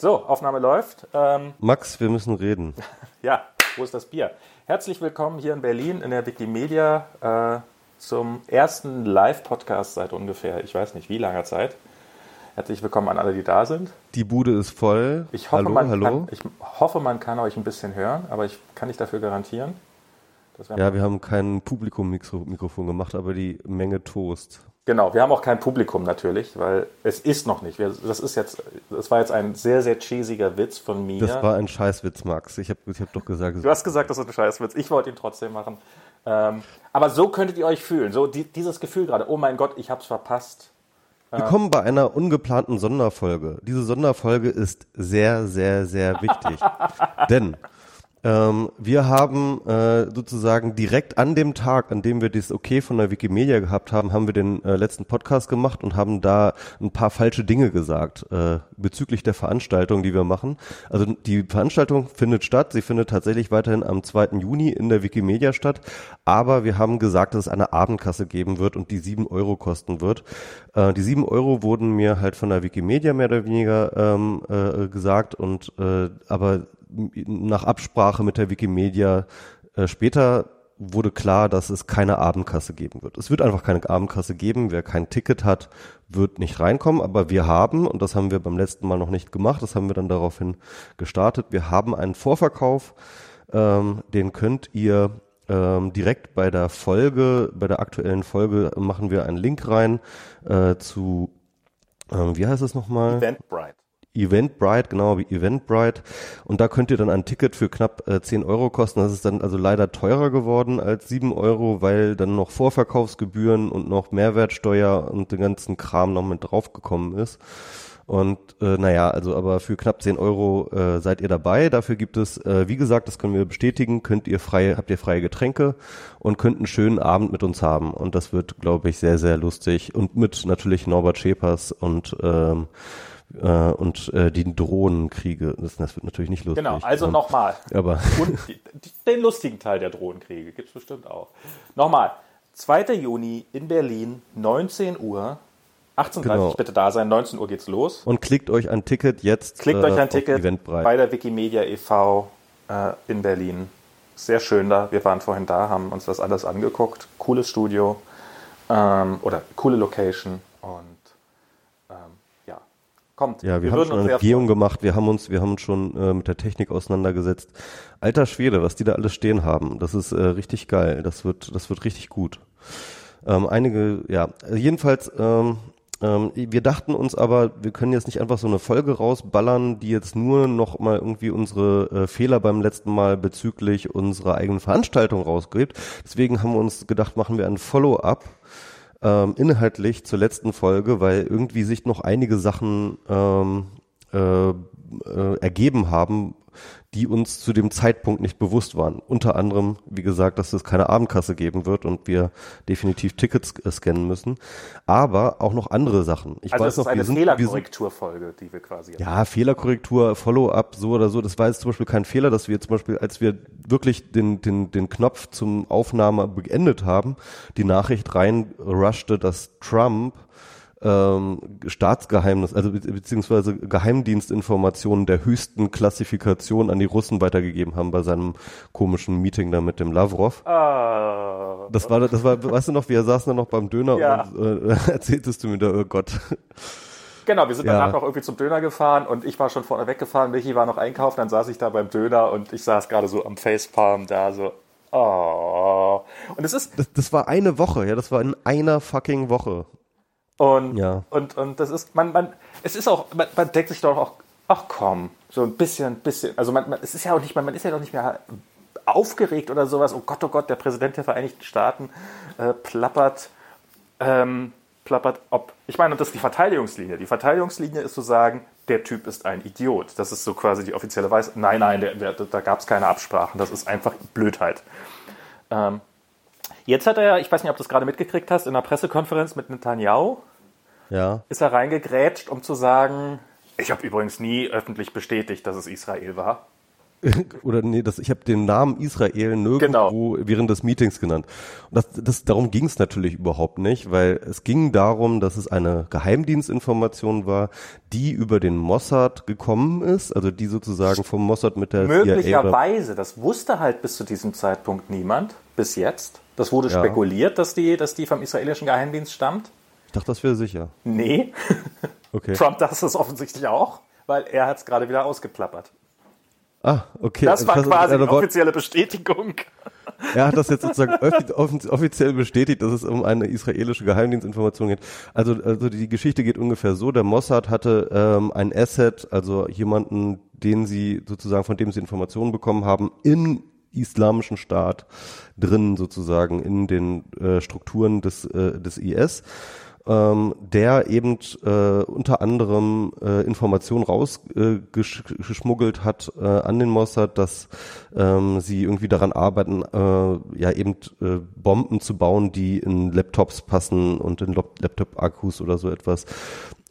So, Aufnahme läuft. Ähm, Max, wir müssen reden. ja, wo ist das Bier? Herzlich willkommen hier in Berlin in der Wikimedia äh, zum ersten Live-Podcast seit ungefähr, ich weiß nicht wie langer Zeit. Herzlich willkommen an alle, die da sind. Die Bude ist voll. Ich hoffe, hallo, man, hallo. Kann, ich hoffe man kann euch ein bisschen hören, aber ich kann nicht dafür garantieren. Ja, wir haben kein Publikum-Mikrofon gemacht, aber die Menge Toast. Genau, wir haben auch kein Publikum natürlich, weil es ist noch nicht. Wir, das ist jetzt, das war jetzt ein sehr, sehr cheesiger Witz von mir. Das war ein Scheißwitz, Max. Ich habe ich hab doch gesagt. Du hast gesagt, das ist ein Scheißwitz. Ich wollte ihn trotzdem machen. Ähm, aber so könntet ihr euch fühlen. So die, dieses Gefühl gerade, oh mein Gott, ich hab's verpasst. Willkommen ähm. bei einer ungeplanten Sonderfolge. Diese Sonderfolge ist sehr, sehr, sehr wichtig. Denn ähm, wir haben äh, sozusagen direkt an dem Tag, an dem wir das Okay von der Wikimedia gehabt haben, haben wir den äh, letzten Podcast gemacht und haben da ein paar falsche Dinge gesagt äh, bezüglich der Veranstaltung, die wir machen. Also die Veranstaltung findet statt, sie findet tatsächlich weiterhin am 2. Juni in der Wikimedia statt, aber wir haben gesagt, dass es eine Abendkasse geben wird und die sieben Euro kosten wird. Äh, die sieben Euro wurden mir halt von der Wikimedia mehr oder weniger ähm, äh, gesagt und äh, aber nach Absprache mit der Wikimedia äh, später wurde klar, dass es keine Abendkasse geben wird. Es wird einfach keine Abendkasse geben. Wer kein Ticket hat, wird nicht reinkommen. Aber wir haben, und das haben wir beim letzten Mal noch nicht gemacht, das haben wir dann daraufhin gestartet, wir haben einen Vorverkauf, ähm, den könnt ihr ähm, direkt bei der Folge, bei der aktuellen Folge machen wir einen Link rein äh, zu, ähm, wie heißt es nochmal? Eventbrite. Eventbrite, genau wie Eventbrite. Und da könnt ihr dann ein Ticket für knapp äh, 10 Euro kosten. Das ist dann also leider teurer geworden als 7 Euro, weil dann noch Vorverkaufsgebühren und noch Mehrwertsteuer und den ganzen Kram noch mit draufgekommen ist. Und äh, naja, also aber für knapp 10 Euro äh, seid ihr dabei. Dafür gibt es, äh, wie gesagt, das können wir bestätigen, könnt ihr freie, habt ihr freie Getränke und könnt einen schönen Abend mit uns haben. Und das wird, glaube ich, sehr, sehr lustig. Und mit natürlich Norbert Schepers und ähm, äh, und äh, die Drohnenkriege. Das, das wird natürlich nicht lustig. Genau, also ähm, nochmal. Aber und die, den lustigen Teil der Drohnenkriege gibt es bestimmt auch. Nochmal, 2. Juni in Berlin, 19 Uhr. 18.30 genau. bitte da sein, 19 Uhr geht's los. Und klickt euch ein Ticket jetzt. Klickt äh, euch ein Ticket bei der Wikimedia e.V. Äh, in Berlin. Sehr schön da. Wir waren vorhin da, haben uns das alles angeguckt. Cooles Studio ähm, oder coole Location. Und Kommt. Ja, wir, wir haben schon eine Begehung gemacht, wir haben uns, wir haben uns schon äh, mit der Technik auseinandergesetzt. Alter Schwede, was die da alles stehen haben, das ist äh, richtig geil. Das wird, das wird richtig gut. Ähm, einige, ja, jedenfalls, ähm, ähm, wir dachten uns aber, wir können jetzt nicht einfach so eine Folge rausballern, die jetzt nur noch mal irgendwie unsere äh, Fehler beim letzten Mal bezüglich unserer eigenen Veranstaltung rausgibt. Deswegen haben wir uns gedacht, machen wir ein Follow-up ähm, inhaltlich zur letzten Folge, weil irgendwie sich noch einige Sachen ähm, äh, äh, ergeben haben, die uns zu dem Zeitpunkt nicht bewusst waren. Unter anderem, wie gesagt, dass es keine Abendkasse geben wird und wir definitiv Tickets äh, scannen müssen. Aber auch noch andere Sachen. Ich also weiß noch, ist eine Fehlerkorrekturfolge, die wir quasi. Ja, Fehlerkorrektur, Follow-up, so oder so. Das war jetzt zum Beispiel kein Fehler, dass wir zum Beispiel, als wir wirklich den, den, den Knopf zum Aufnahme beendet haben, die Nachricht reinrushte, dass Trump ähm, Staatsgeheimnis, also be beziehungsweise Geheimdienstinformationen der höchsten Klassifikation an die Russen weitergegeben haben bei seinem komischen Meeting da mit dem Lavrov. Ah. Das war, das war, weißt du noch, wir saßen da noch beim Döner ja. und äh, erzähltest du mir da, oh Gott. Genau, wir sind ja. danach noch irgendwie zum Döner gefahren und ich war schon vorne weggefahren, Michi war noch einkaufen, dann saß ich da beim Döner und ich saß gerade so am Facepalm da so, oh. Und es ist. Das, das war eine Woche, ja, das war in einer fucking Woche. Und, ja. und, und das ist, man, man, es ist auch, man, man denkt sich doch auch, ach komm, so ein bisschen, bisschen, also man, man, es ist ja auch nicht, man, man ist ja noch nicht mehr aufgeregt oder sowas, oh Gott, oh Gott, der Präsident der Vereinigten Staaten äh, plappert, ähm, plappert ob, ich meine, das ist die Verteidigungslinie. Die Verteidigungslinie ist zu sagen, der Typ ist ein Idiot. Das ist so quasi die offizielle Weise. Nein, nein, der, der, da gab es keine Absprachen. Das ist einfach Blödheit. Ähm, jetzt hat er, ich weiß nicht, ob du das gerade mitgekriegt hast, in einer Pressekonferenz mit Netanyahu, ja. ist er reingegrätscht, um zu sagen, ich habe übrigens nie öffentlich bestätigt, dass es Israel war. oder nee, das, ich habe den Namen Israel nirgendwo genau. während des Meetings genannt. Und das, das, darum ging es natürlich überhaupt nicht, weil es ging darum, dass es eine Geheimdienstinformation war, die über den Mossad gekommen ist, also die sozusagen vom Mossad mit der Möglicherweise, das wusste halt bis zu diesem Zeitpunkt niemand, bis jetzt. Das wurde ja. spekuliert, dass die, dass die vom israelischen Geheimdienst stammt. Ich dachte, das wäre sicher. Nee. Okay. Trump dachte es offensichtlich auch, weil er hat es gerade wieder ausgeplappert. Ah, okay. Das war also quasi eine offizielle Bestätigung. Er hat das jetzt sozusagen offiziell bestätigt, dass es um eine israelische Geheimdienstinformation geht. Also, also die Geschichte geht ungefähr so: Der Mossad hatte ähm, ein Asset, also jemanden, den sie sozusagen von dem sie Informationen bekommen haben, in islamischen Staat drin sozusagen in den äh, Strukturen des äh, des IS ähm, der eben äh, unter anderem äh, Informationen rausgeschmuggelt äh, hat äh, an den Mossad, dass ähm, sie irgendwie daran arbeiten, äh, ja eben äh, Bomben zu bauen, die in Laptops passen und in Laptop-Akkus oder so etwas.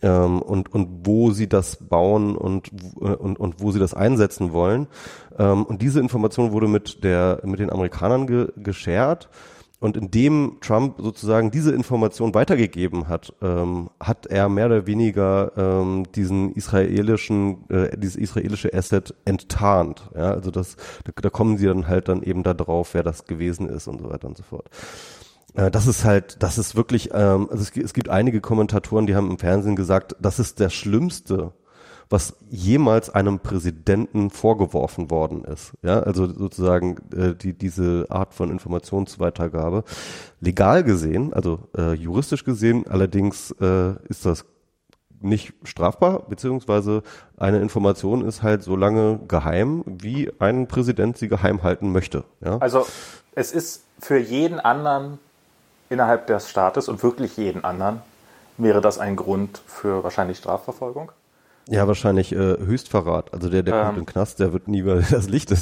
Ähm, und, und wo sie das bauen und, äh, und, und wo sie das einsetzen wollen. Ähm, und diese Information wurde mit der, mit den Amerikanern ge, geshared. Und indem Trump sozusagen diese Information weitergegeben hat, ähm, hat er mehr oder weniger ähm, diesen israelischen, äh, dieses israelische Asset enttarnt. Ja, also das, da, da kommen sie dann halt dann eben da drauf, wer das gewesen ist und so weiter und so fort. Äh, das ist halt, das ist wirklich, ähm, also es, es gibt einige Kommentatoren, die haben im Fernsehen gesagt, das ist der schlimmste was jemals einem Präsidenten vorgeworfen worden ist. Ja, also sozusagen äh, die, diese Art von Informationsweitergabe. Legal gesehen, also äh, juristisch gesehen, allerdings äh, ist das nicht strafbar, beziehungsweise eine Information ist halt so lange geheim, wie ein Präsident sie geheim halten möchte. Ja? Also es ist für jeden anderen innerhalb des Staates und wirklich jeden anderen wäre das ein Grund für wahrscheinlich Strafverfolgung. Ja, wahrscheinlich äh, Höchstverrat. Also der, der ähm, kommt in den Knast, der wird nie wieder das Licht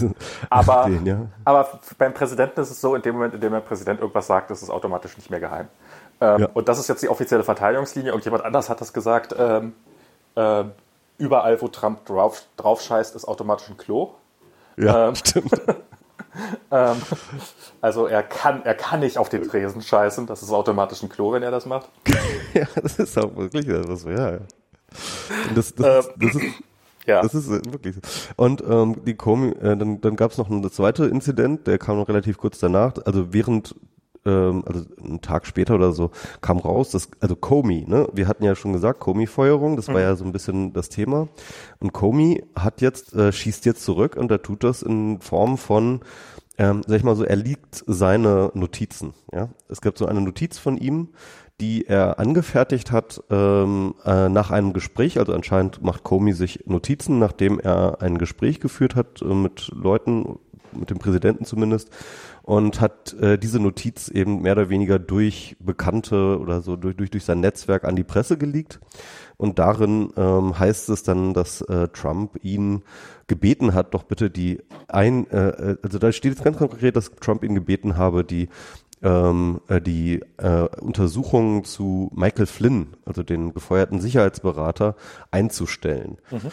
aber, sehen, ja. Aber beim Präsidenten ist es so, in dem Moment, in dem der Präsident irgendwas sagt, ist es automatisch nicht mehr geheim. Ähm, ja. Und das ist jetzt die offizielle Verteidigungslinie. Und jemand anders hat das gesagt, ähm, äh, überall, wo Trump drauf, drauf scheißt, ist automatisch ein Klo. Ja, ähm, stimmt. ähm, also er kann, er kann nicht auf den Tresen scheißen, das ist automatisch ein Klo, wenn er das macht. ja, das ist auch wirklich etwas, ja, ja. Das, das, ähm, das, ist, ja. das ist wirklich so. Und ähm, die Comey, äh, dann, dann gab es noch einen zweiten Inzident, der kam noch relativ kurz danach, also während ähm, also einen Tag später oder so, kam raus, dass, also Comey, ne, wir hatten ja schon gesagt, Comey-Feuerung, das mhm. war ja so ein bisschen das Thema. Und Comey hat jetzt, äh, schießt jetzt zurück und er tut das in Form von, ähm, sag ich mal so, er liegt seine Notizen, ja. Es gab so eine Notiz von ihm, die er angefertigt hat ähm, äh, nach einem Gespräch. Also anscheinend macht Comey sich Notizen, nachdem er ein Gespräch geführt hat äh, mit Leuten, mit dem Präsidenten zumindest, und hat äh, diese Notiz eben mehr oder weniger durch Bekannte oder so durch, durch, durch sein Netzwerk an die Presse geleakt. Und darin ähm, heißt es dann, dass äh, Trump ihn gebeten hat, doch bitte die ein, äh, äh also da steht jetzt ganz konkret, dass Trump ihn gebeten habe, die ähm, äh, die äh, Untersuchungen zu Michael Flynn, also den gefeuerten Sicherheitsberater, einzustellen. Mhm.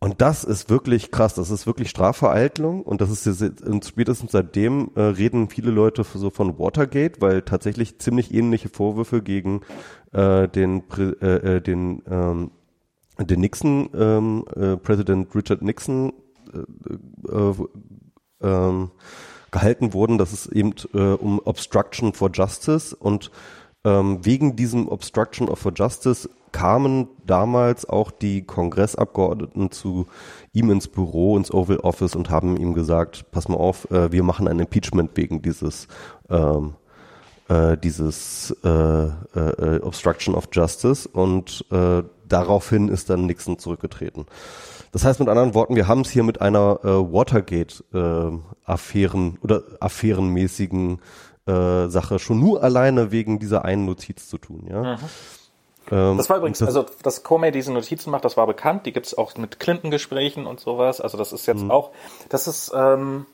Und das ist wirklich krass, das ist wirklich Strafvereitlung. Und das ist und spätestens seitdem äh, reden viele Leute so von Watergate, weil tatsächlich ziemlich ähnliche Vorwürfe gegen äh, den äh, äh, den ähm, den Nixon ähm, äh, Präsident Richard Nixon äh, äh, ähm, gehalten wurden, dass es eben äh, um Obstruction for Justice. Und ähm, wegen diesem Obstruction for Justice kamen damals auch die Kongressabgeordneten zu ihm ins Büro, ins Oval Office und haben ihm gesagt, pass mal auf, äh, wir machen ein Impeachment wegen dieses ähm, äh, dieses äh, äh, Obstruction of Justice und äh, daraufhin ist dann Nixon zurückgetreten. Das heißt mit anderen Worten, wir haben es hier mit einer äh, Watergate-Affären äh, oder affärenmäßigen äh, Sache schon nur alleine wegen dieser einen Notiz zu tun. Ja. Mhm. Ähm, das war übrigens, das, also dass Comey diese Notizen macht, das war bekannt. Die gibt es auch mit Clinton-Gesprächen und sowas. Also das ist jetzt mhm. auch, das ist, ähm,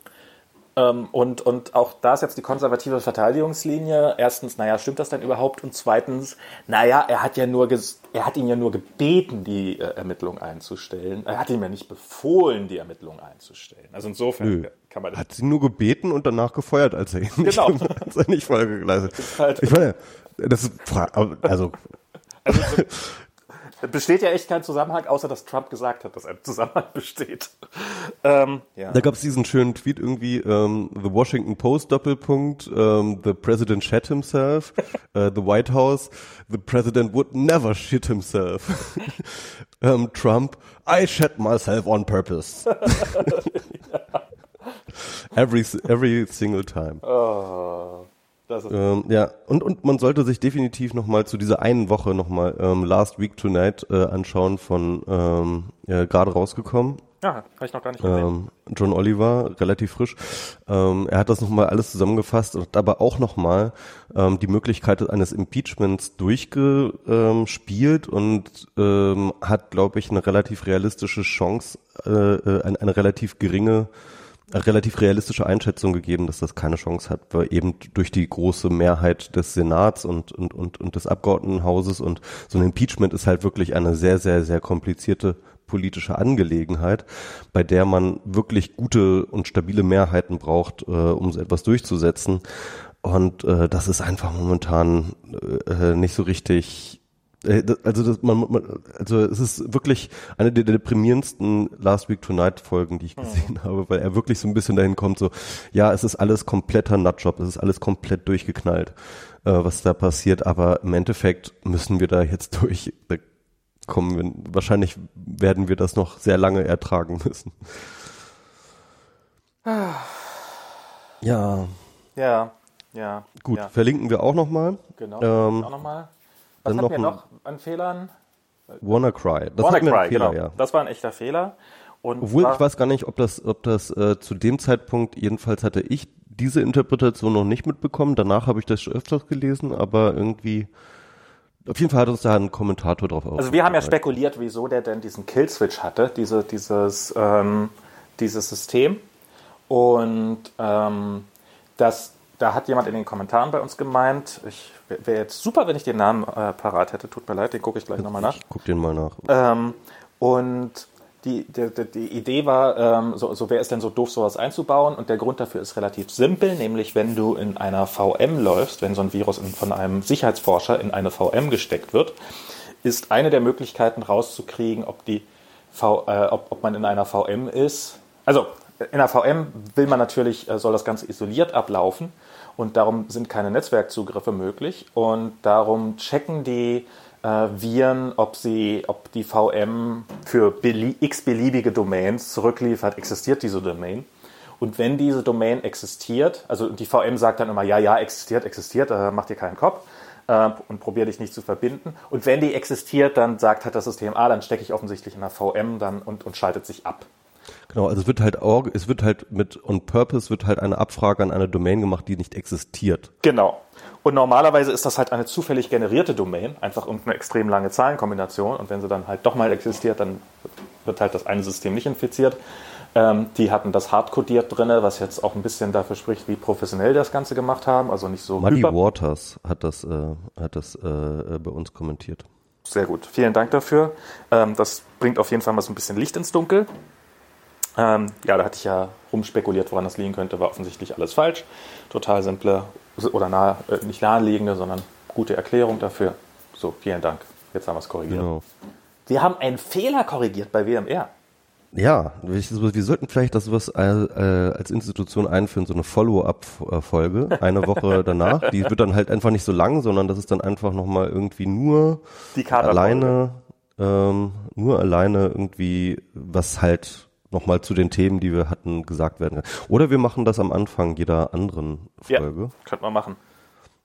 Ähm, und, und auch da ist jetzt die konservative Verteidigungslinie. Erstens, naja, stimmt das denn überhaupt? Und zweitens, naja, er hat ja nur, er hat ihn ja nur gebeten, die äh, Ermittlung einzustellen. Er hat ihm ja nicht befohlen, die Ermittlung einzustellen. Also insofern Nö. kann man. Hat sie nur gebeten und danach gefeuert, als er ihn genau. nicht, als er nicht Folge geleistet. Halt ich meine, das ist, also, also besteht ja echt kein Zusammenhang, außer dass Trump gesagt hat, dass ein Zusammenhang besteht. Ähm, ja. Da gab es diesen schönen Tweet irgendwie, ähm, The Washington Post Doppelpunkt, ähm, The President shat himself, uh, The White House, The President would never shit himself. um, Trump, I shat myself on purpose. every, every single time. Oh. Ähm, ja, und, und man sollte sich definitiv nochmal zu dieser einen Woche nochmal ähm, Last Week Tonight äh, anschauen von ähm, ja, gerade rausgekommen. Ja, habe ich noch gar nicht gesehen. Ähm, John Oliver, relativ frisch. Ähm, er hat das nochmal alles zusammengefasst und aber auch nochmal ähm, die Möglichkeit eines Impeachments durchgespielt und ähm, hat, glaube ich, eine relativ realistische Chance, äh, äh eine, eine relativ geringe relativ realistische Einschätzung gegeben, dass das keine Chance hat, weil eben durch die große Mehrheit des Senats und, und, und, und des Abgeordnetenhauses und so ein Impeachment ist halt wirklich eine sehr, sehr, sehr komplizierte politische Angelegenheit, bei der man wirklich gute und stabile Mehrheiten braucht, äh, um so etwas durchzusetzen. Und äh, das ist einfach momentan äh, nicht so richtig also das, man, man, also es ist wirklich eine der deprimierendsten Last Week Tonight Folgen, die ich hm. gesehen mhm. habe, weil er wirklich so ein bisschen dahin kommt, so ja, es ist alles kompletter Nutjob, es ist alles komplett durchgeknallt, äh, was da passiert, aber im Endeffekt müssen wir da jetzt durch. Da kommen wir, wahrscheinlich werden wir das noch sehr lange ertragen müssen. Ah. Ja. Ja, ja. Gut, ja. verlinken wir auch nochmal. Genau, ähm, auch nochmal. Was dann hatten wir noch an Fehlern? WannaCry. Das WannaCry, Fehler, genau. Ja. Das war ein echter Fehler. Und Obwohl ich weiß gar nicht, ob das, ob das äh, zu dem Zeitpunkt, jedenfalls hatte ich diese Interpretation noch nicht mitbekommen. Danach habe ich das schon öfters gelesen, aber irgendwie, auf jeden Fall hat uns da ein Kommentator drauf Also wir haben ja spekuliert, wieso der denn diesen Killswitch hatte, diese, dieses, ähm, dieses System. Und ähm, das, da hat jemand in den Kommentaren bei uns gemeint, ich wäre jetzt super, wenn ich den Namen äh, parat hätte. Tut mir leid, den gucke ich gleich nochmal nach. Ich guck den mal nach. Ähm, und die, die, die Idee war, ähm, so, so wer ist denn so doof, sowas einzubauen? Und der Grund dafür ist relativ simpel, nämlich wenn du in einer VM läufst, wenn so ein Virus in, von einem Sicherheitsforscher in eine VM gesteckt wird, ist eine der Möglichkeiten rauszukriegen, ob, die v, äh, ob, ob man in einer VM ist. Also in einer VM will man natürlich, äh, soll das Ganze isoliert ablaufen und darum sind keine Netzwerkzugriffe möglich und darum checken die äh, Viren, ob sie, ob die VM für x-beliebige Domains zurückliefert, existiert diese Domain. Und wenn diese Domain existiert, also die VM sagt dann immer, ja, ja, existiert, existiert, äh, macht dir keinen Kopf äh, und probier dich nicht zu verbinden. Und wenn die existiert, dann sagt halt das System, ah, dann stecke ich offensichtlich in einer VM dann und, und schaltet sich ab. Genau, also es wird halt auch, es wird halt mit on purpose wird halt eine Abfrage an eine Domain gemacht, die nicht existiert. Genau. Und normalerweise ist das halt eine zufällig generierte Domain, einfach irgendeine extrem lange Zahlenkombination. Und wenn sie dann halt doch mal existiert, dann wird halt das eine System nicht infiziert. Ähm, die hatten das hardcodiert drin, was jetzt auch ein bisschen dafür spricht, wie professionell das Ganze gemacht haben. Also nicht so. Muddy Waters hat das, äh, hat das äh, bei uns kommentiert. Sehr gut. Vielen Dank dafür. Ähm, das bringt auf jeden Fall mal so ein bisschen Licht ins Dunkel. Ähm, ja, da hatte ich ja rumspekuliert, woran das liegen könnte, war offensichtlich alles falsch. Total simple oder nahe, äh, nicht naheliegende, sondern gute Erklärung dafür. So, vielen Dank. Jetzt haben wir es korrigiert. Genau. Wir haben einen Fehler korrigiert bei WMR. Ja, wir, wir sollten vielleicht das was äh, als Institution einführen, so eine Follow-up-Folge, eine Woche danach. Die wird dann halt einfach nicht so lang, sondern das ist dann einfach nochmal irgendwie nur alleine, ähm, nur alleine irgendwie, was halt nochmal zu den Themen, die wir hatten, gesagt werden kann. Oder wir machen das am Anfang jeder anderen Folge. Ja, könnte man machen.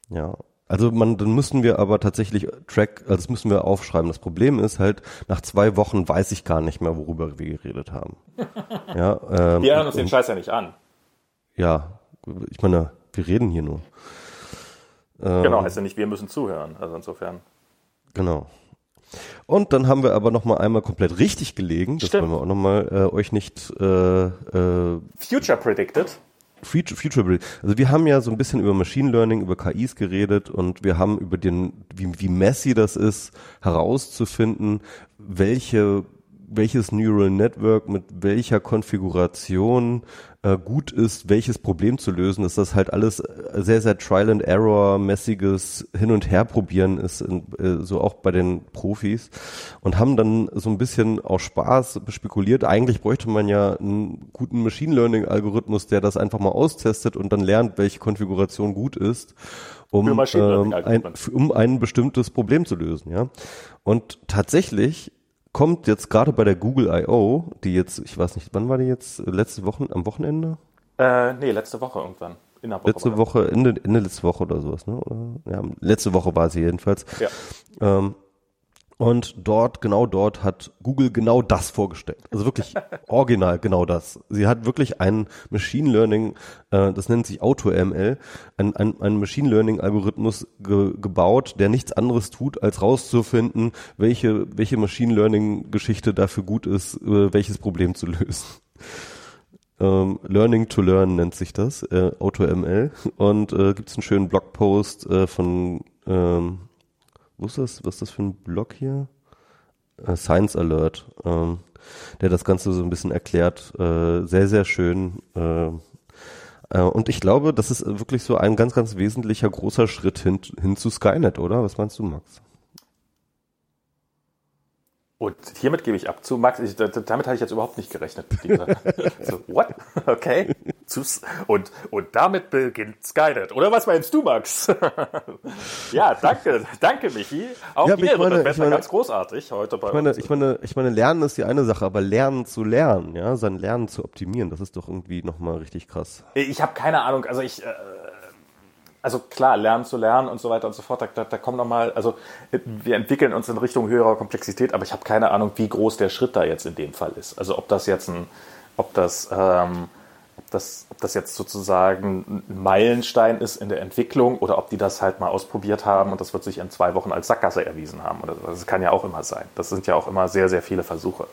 Ja. Also man, dann müssen wir aber tatsächlich Track, also das müssen wir aufschreiben. Das Problem ist halt, nach zwei Wochen weiß ich gar nicht mehr, worüber wir geredet haben. ja, ähm, wir hören uns den Scheiß ja nicht an. Ja, ich meine, wir reden hier nur. Ähm, genau, heißt ja nicht, wir müssen zuhören. Also insofern. Genau. Und dann haben wir aber noch mal einmal komplett richtig gelegen. Das Stimmt. wollen wir auch noch mal äh, euch nicht äh, äh, Future predicted. Futurability. Also wir haben ja so ein bisschen über Machine Learning, über KIs geredet und wir haben über den, wie, wie messy das ist, herauszufinden, welche welches Neural Network mit welcher Konfiguration äh, gut ist, welches Problem zu lösen, dass das halt alles äh, sehr, sehr Trial and Error mäßiges Hin und Her probieren ist, in, äh, so auch bei den Profis und haben dann so ein bisschen aus Spaß spekuliert. Eigentlich bräuchte man ja einen guten Machine Learning Algorithmus, der das einfach mal austestet und dann lernt, welche Konfiguration gut ist um, ähm, ein, um ein bestimmtes Problem zu lösen, ja. Und tatsächlich kommt jetzt gerade bei der Google I.O., die jetzt, ich weiß nicht, wann war die jetzt? Letzte Woche, am Wochenende? Äh, nee, letzte Woche irgendwann. In der Woche letzte Woche, Ende, Ende letzte Woche oder sowas, ne? Oder, ja, letzte Woche war sie jedenfalls. Ja. Ähm, und dort, genau dort hat Google genau das vorgestellt. Also wirklich original genau das. Sie hat wirklich ein Machine Learning, äh, das nennt sich AutoML, ein, ein, ein Machine Learning Algorithmus ge, gebaut, der nichts anderes tut, als rauszufinden, welche, welche Machine Learning Geschichte dafür gut ist, äh, welches Problem zu lösen. Ähm, Learning to Learn nennt sich das, äh, AutoML. Und äh, gibt es einen schönen Blogpost äh, von ähm, wo ist das, was ist das für ein Blog hier? Äh, Science Alert, ähm, der das Ganze so ein bisschen erklärt. Äh, sehr, sehr schön. Äh, äh, und ich glaube, das ist wirklich so ein ganz, ganz wesentlicher großer Schritt hin, hin zu Skynet, oder? Was meinst du, Max? Und hiermit gebe ich ab zu Max. Ich, damit hatte ich jetzt überhaupt nicht gerechnet. so, what? Okay. Und, und damit beginnt Skynet. Oder was meinst du, Max? ja, danke, danke, Michi. Auch ja, meine, wird das Wetter ganz großartig heute bei ich meine, uns. Ich meine, ich meine, Lernen ist die eine Sache, aber Lernen zu lernen, ja, sein Lernen zu optimieren, das ist doch irgendwie nochmal richtig krass. Ich habe keine Ahnung. Also ich, äh, also klar, lernen zu lernen und so weiter und so fort, da, da kommt nochmal, also wir entwickeln uns in Richtung höherer Komplexität, aber ich habe keine Ahnung, wie groß der Schritt da jetzt in dem Fall ist. Also ob das jetzt ein, ob das, ähm, ob das, ob das jetzt sozusagen ein Meilenstein ist in der Entwicklung oder ob die das halt mal ausprobiert haben und das wird sich in zwei Wochen als Sackgasse erwiesen haben. Oder so. Das kann ja auch immer sein. Das sind ja auch immer sehr, sehr viele Versuche.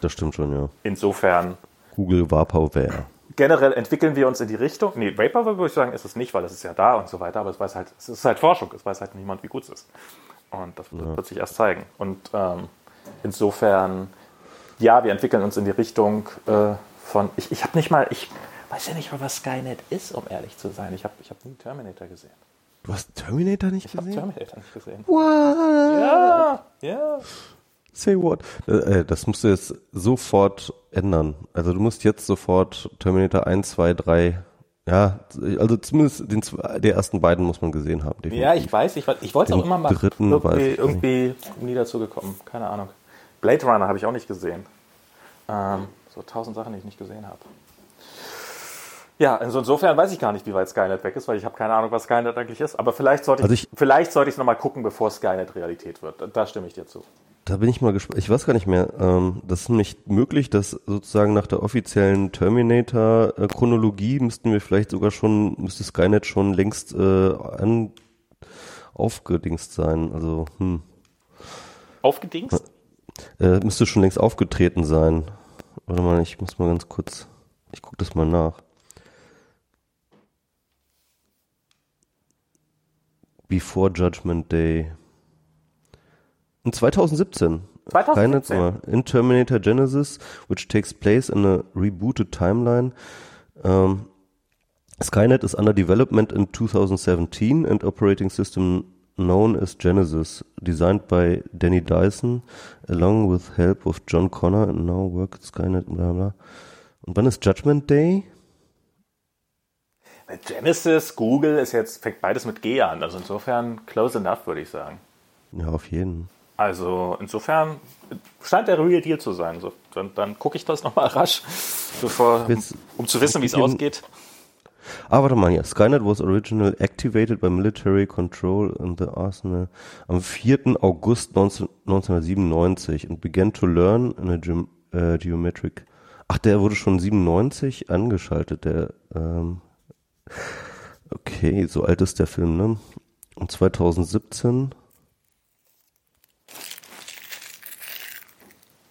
Das stimmt schon, ja. Insofern. Google Vaporware generell entwickeln wir uns in die Richtung. Nee, Vaporware würde ich sagen, ist es nicht, weil es ist ja da und so weiter, aber es weiß halt, es ist halt Forschung, es weiß halt niemand, wie gut es ist. Und das ja. wird sich erst zeigen. Und ähm, insofern, ja, wir entwickeln uns in die Richtung äh, von, ich, ich habe nicht mal, ich weiß ja nicht mal, was Skynet ist, um ehrlich zu sein. Ich habe ich hab nie Terminator gesehen. Du hast Terminator nicht ich gesehen? Ich habe Terminator nicht gesehen. What? Ja, ja. Say what? Äh, äh, das musst du jetzt sofort ändern. Also du musst jetzt sofort Terminator 1, 2, 3, ja, also zumindest den, der ersten beiden muss man gesehen haben. Definitiv. Ja, ich weiß, ich, ich wollte es auch immer mal dritten irgendwie, irgendwie nie dazu gekommen. Keine Ahnung. Blade Runner habe ich auch nicht gesehen. Ähm, so tausend Sachen, die ich nicht gesehen habe. Ja, also insofern weiß ich gar nicht, wie weit Skynet weg ist, weil ich habe keine Ahnung, was Skynet eigentlich ist. Aber vielleicht sollte ich, also ich vielleicht sollte ich es nochmal gucken, bevor Skynet Realität wird. Da stimme ich dir zu. Da bin ich mal gespannt. Ich weiß gar nicht mehr. Ähm, das ist nicht möglich, dass sozusagen nach der offiziellen Terminator-Chronologie müssten wir vielleicht sogar schon, müsste Skynet schon längst äh, an, aufgedingst sein. Also, hm. Aufgedingst? Äh, müsste schon längst aufgetreten sein. Warte mal, ich muss mal ganz kurz, ich gucke das mal nach. Before Judgment Day. In 2017. 2017. in Terminator Genesis, which takes place in a rebooted timeline. Um, Skynet is under development in 2017 and operating system known as Genesis, designed by Danny Dyson, along with help of John Connor and now work at Skynet, bla bla. Und wann ist Judgment Day? Genesis, Google ist jetzt, fängt beides mit G an, also insofern close enough, würde ich sagen. Ja, auf jeden. Also insofern scheint der Real Deal zu sein. So, dann, dann gucke ich das nochmal rasch, bevor, um, um zu wissen, wie es ausgeht. Ah, warte mal, ja. Skynet was originally activated by military control in the arsenal am 4. August 19, 1997 and began to learn in a ge uh, geometric. Ach, der wurde schon 97 angeschaltet, der, ähm, okay, so alt ist der Film, ne? Und 2017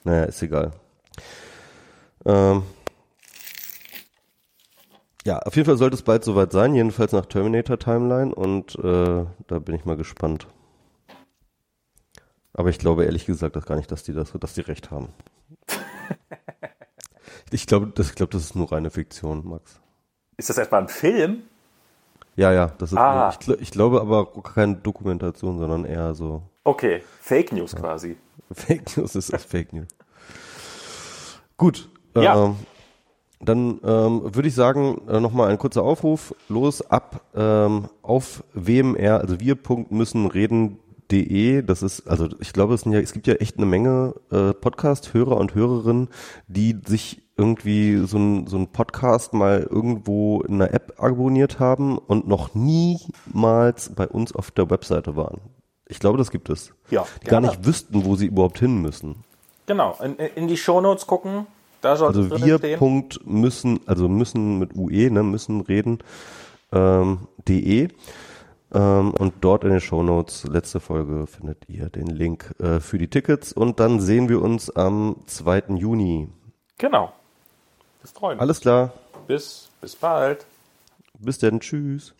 Naja, ist egal. Ähm, Ja, auf jeden Fall sollte es bald soweit sein, jedenfalls nach Terminator Timeline und äh, da bin ich mal gespannt. Aber ich glaube ehrlich gesagt das gar nicht, dass die das, dass die recht haben. ich glaube, das, ich glaube, das ist nur reine Fiktion, Max. Ist das etwa ein Film? Ja, ja, das ist. Ah. Ich, ich glaube aber keine Dokumentation, sondern eher so. Okay, Fake News ja. quasi. Fake News ist Fake News. Gut. Ja. Ähm, dann ähm, würde ich sagen, äh, nochmal ein kurzer Aufruf. Los ab ähm, auf WMR, also wir müssen reden De, das ist, also ich glaube, es, sind ja, es gibt ja echt eine Menge äh, Podcast-Hörer und Hörerinnen, die sich irgendwie so ein, so ein Podcast mal irgendwo in einer App abonniert haben und noch niemals bei uns auf der Webseite waren. Ich glaube, das gibt es. Ja, die gar nicht wüssten, wo sie überhaupt hin müssen. Genau, in, in die Shownotes gucken, da soll Also wir Punkt müssen, also müssen mit UE, ne, müssen reden, ähm, de. Ähm, und dort in den Shownotes, letzte Folge, findet ihr den Link äh, für die Tickets und dann sehen wir uns am 2. Juni. Genau. Das freuen Alles klar. Bis, bis bald. Bis dann. Tschüss.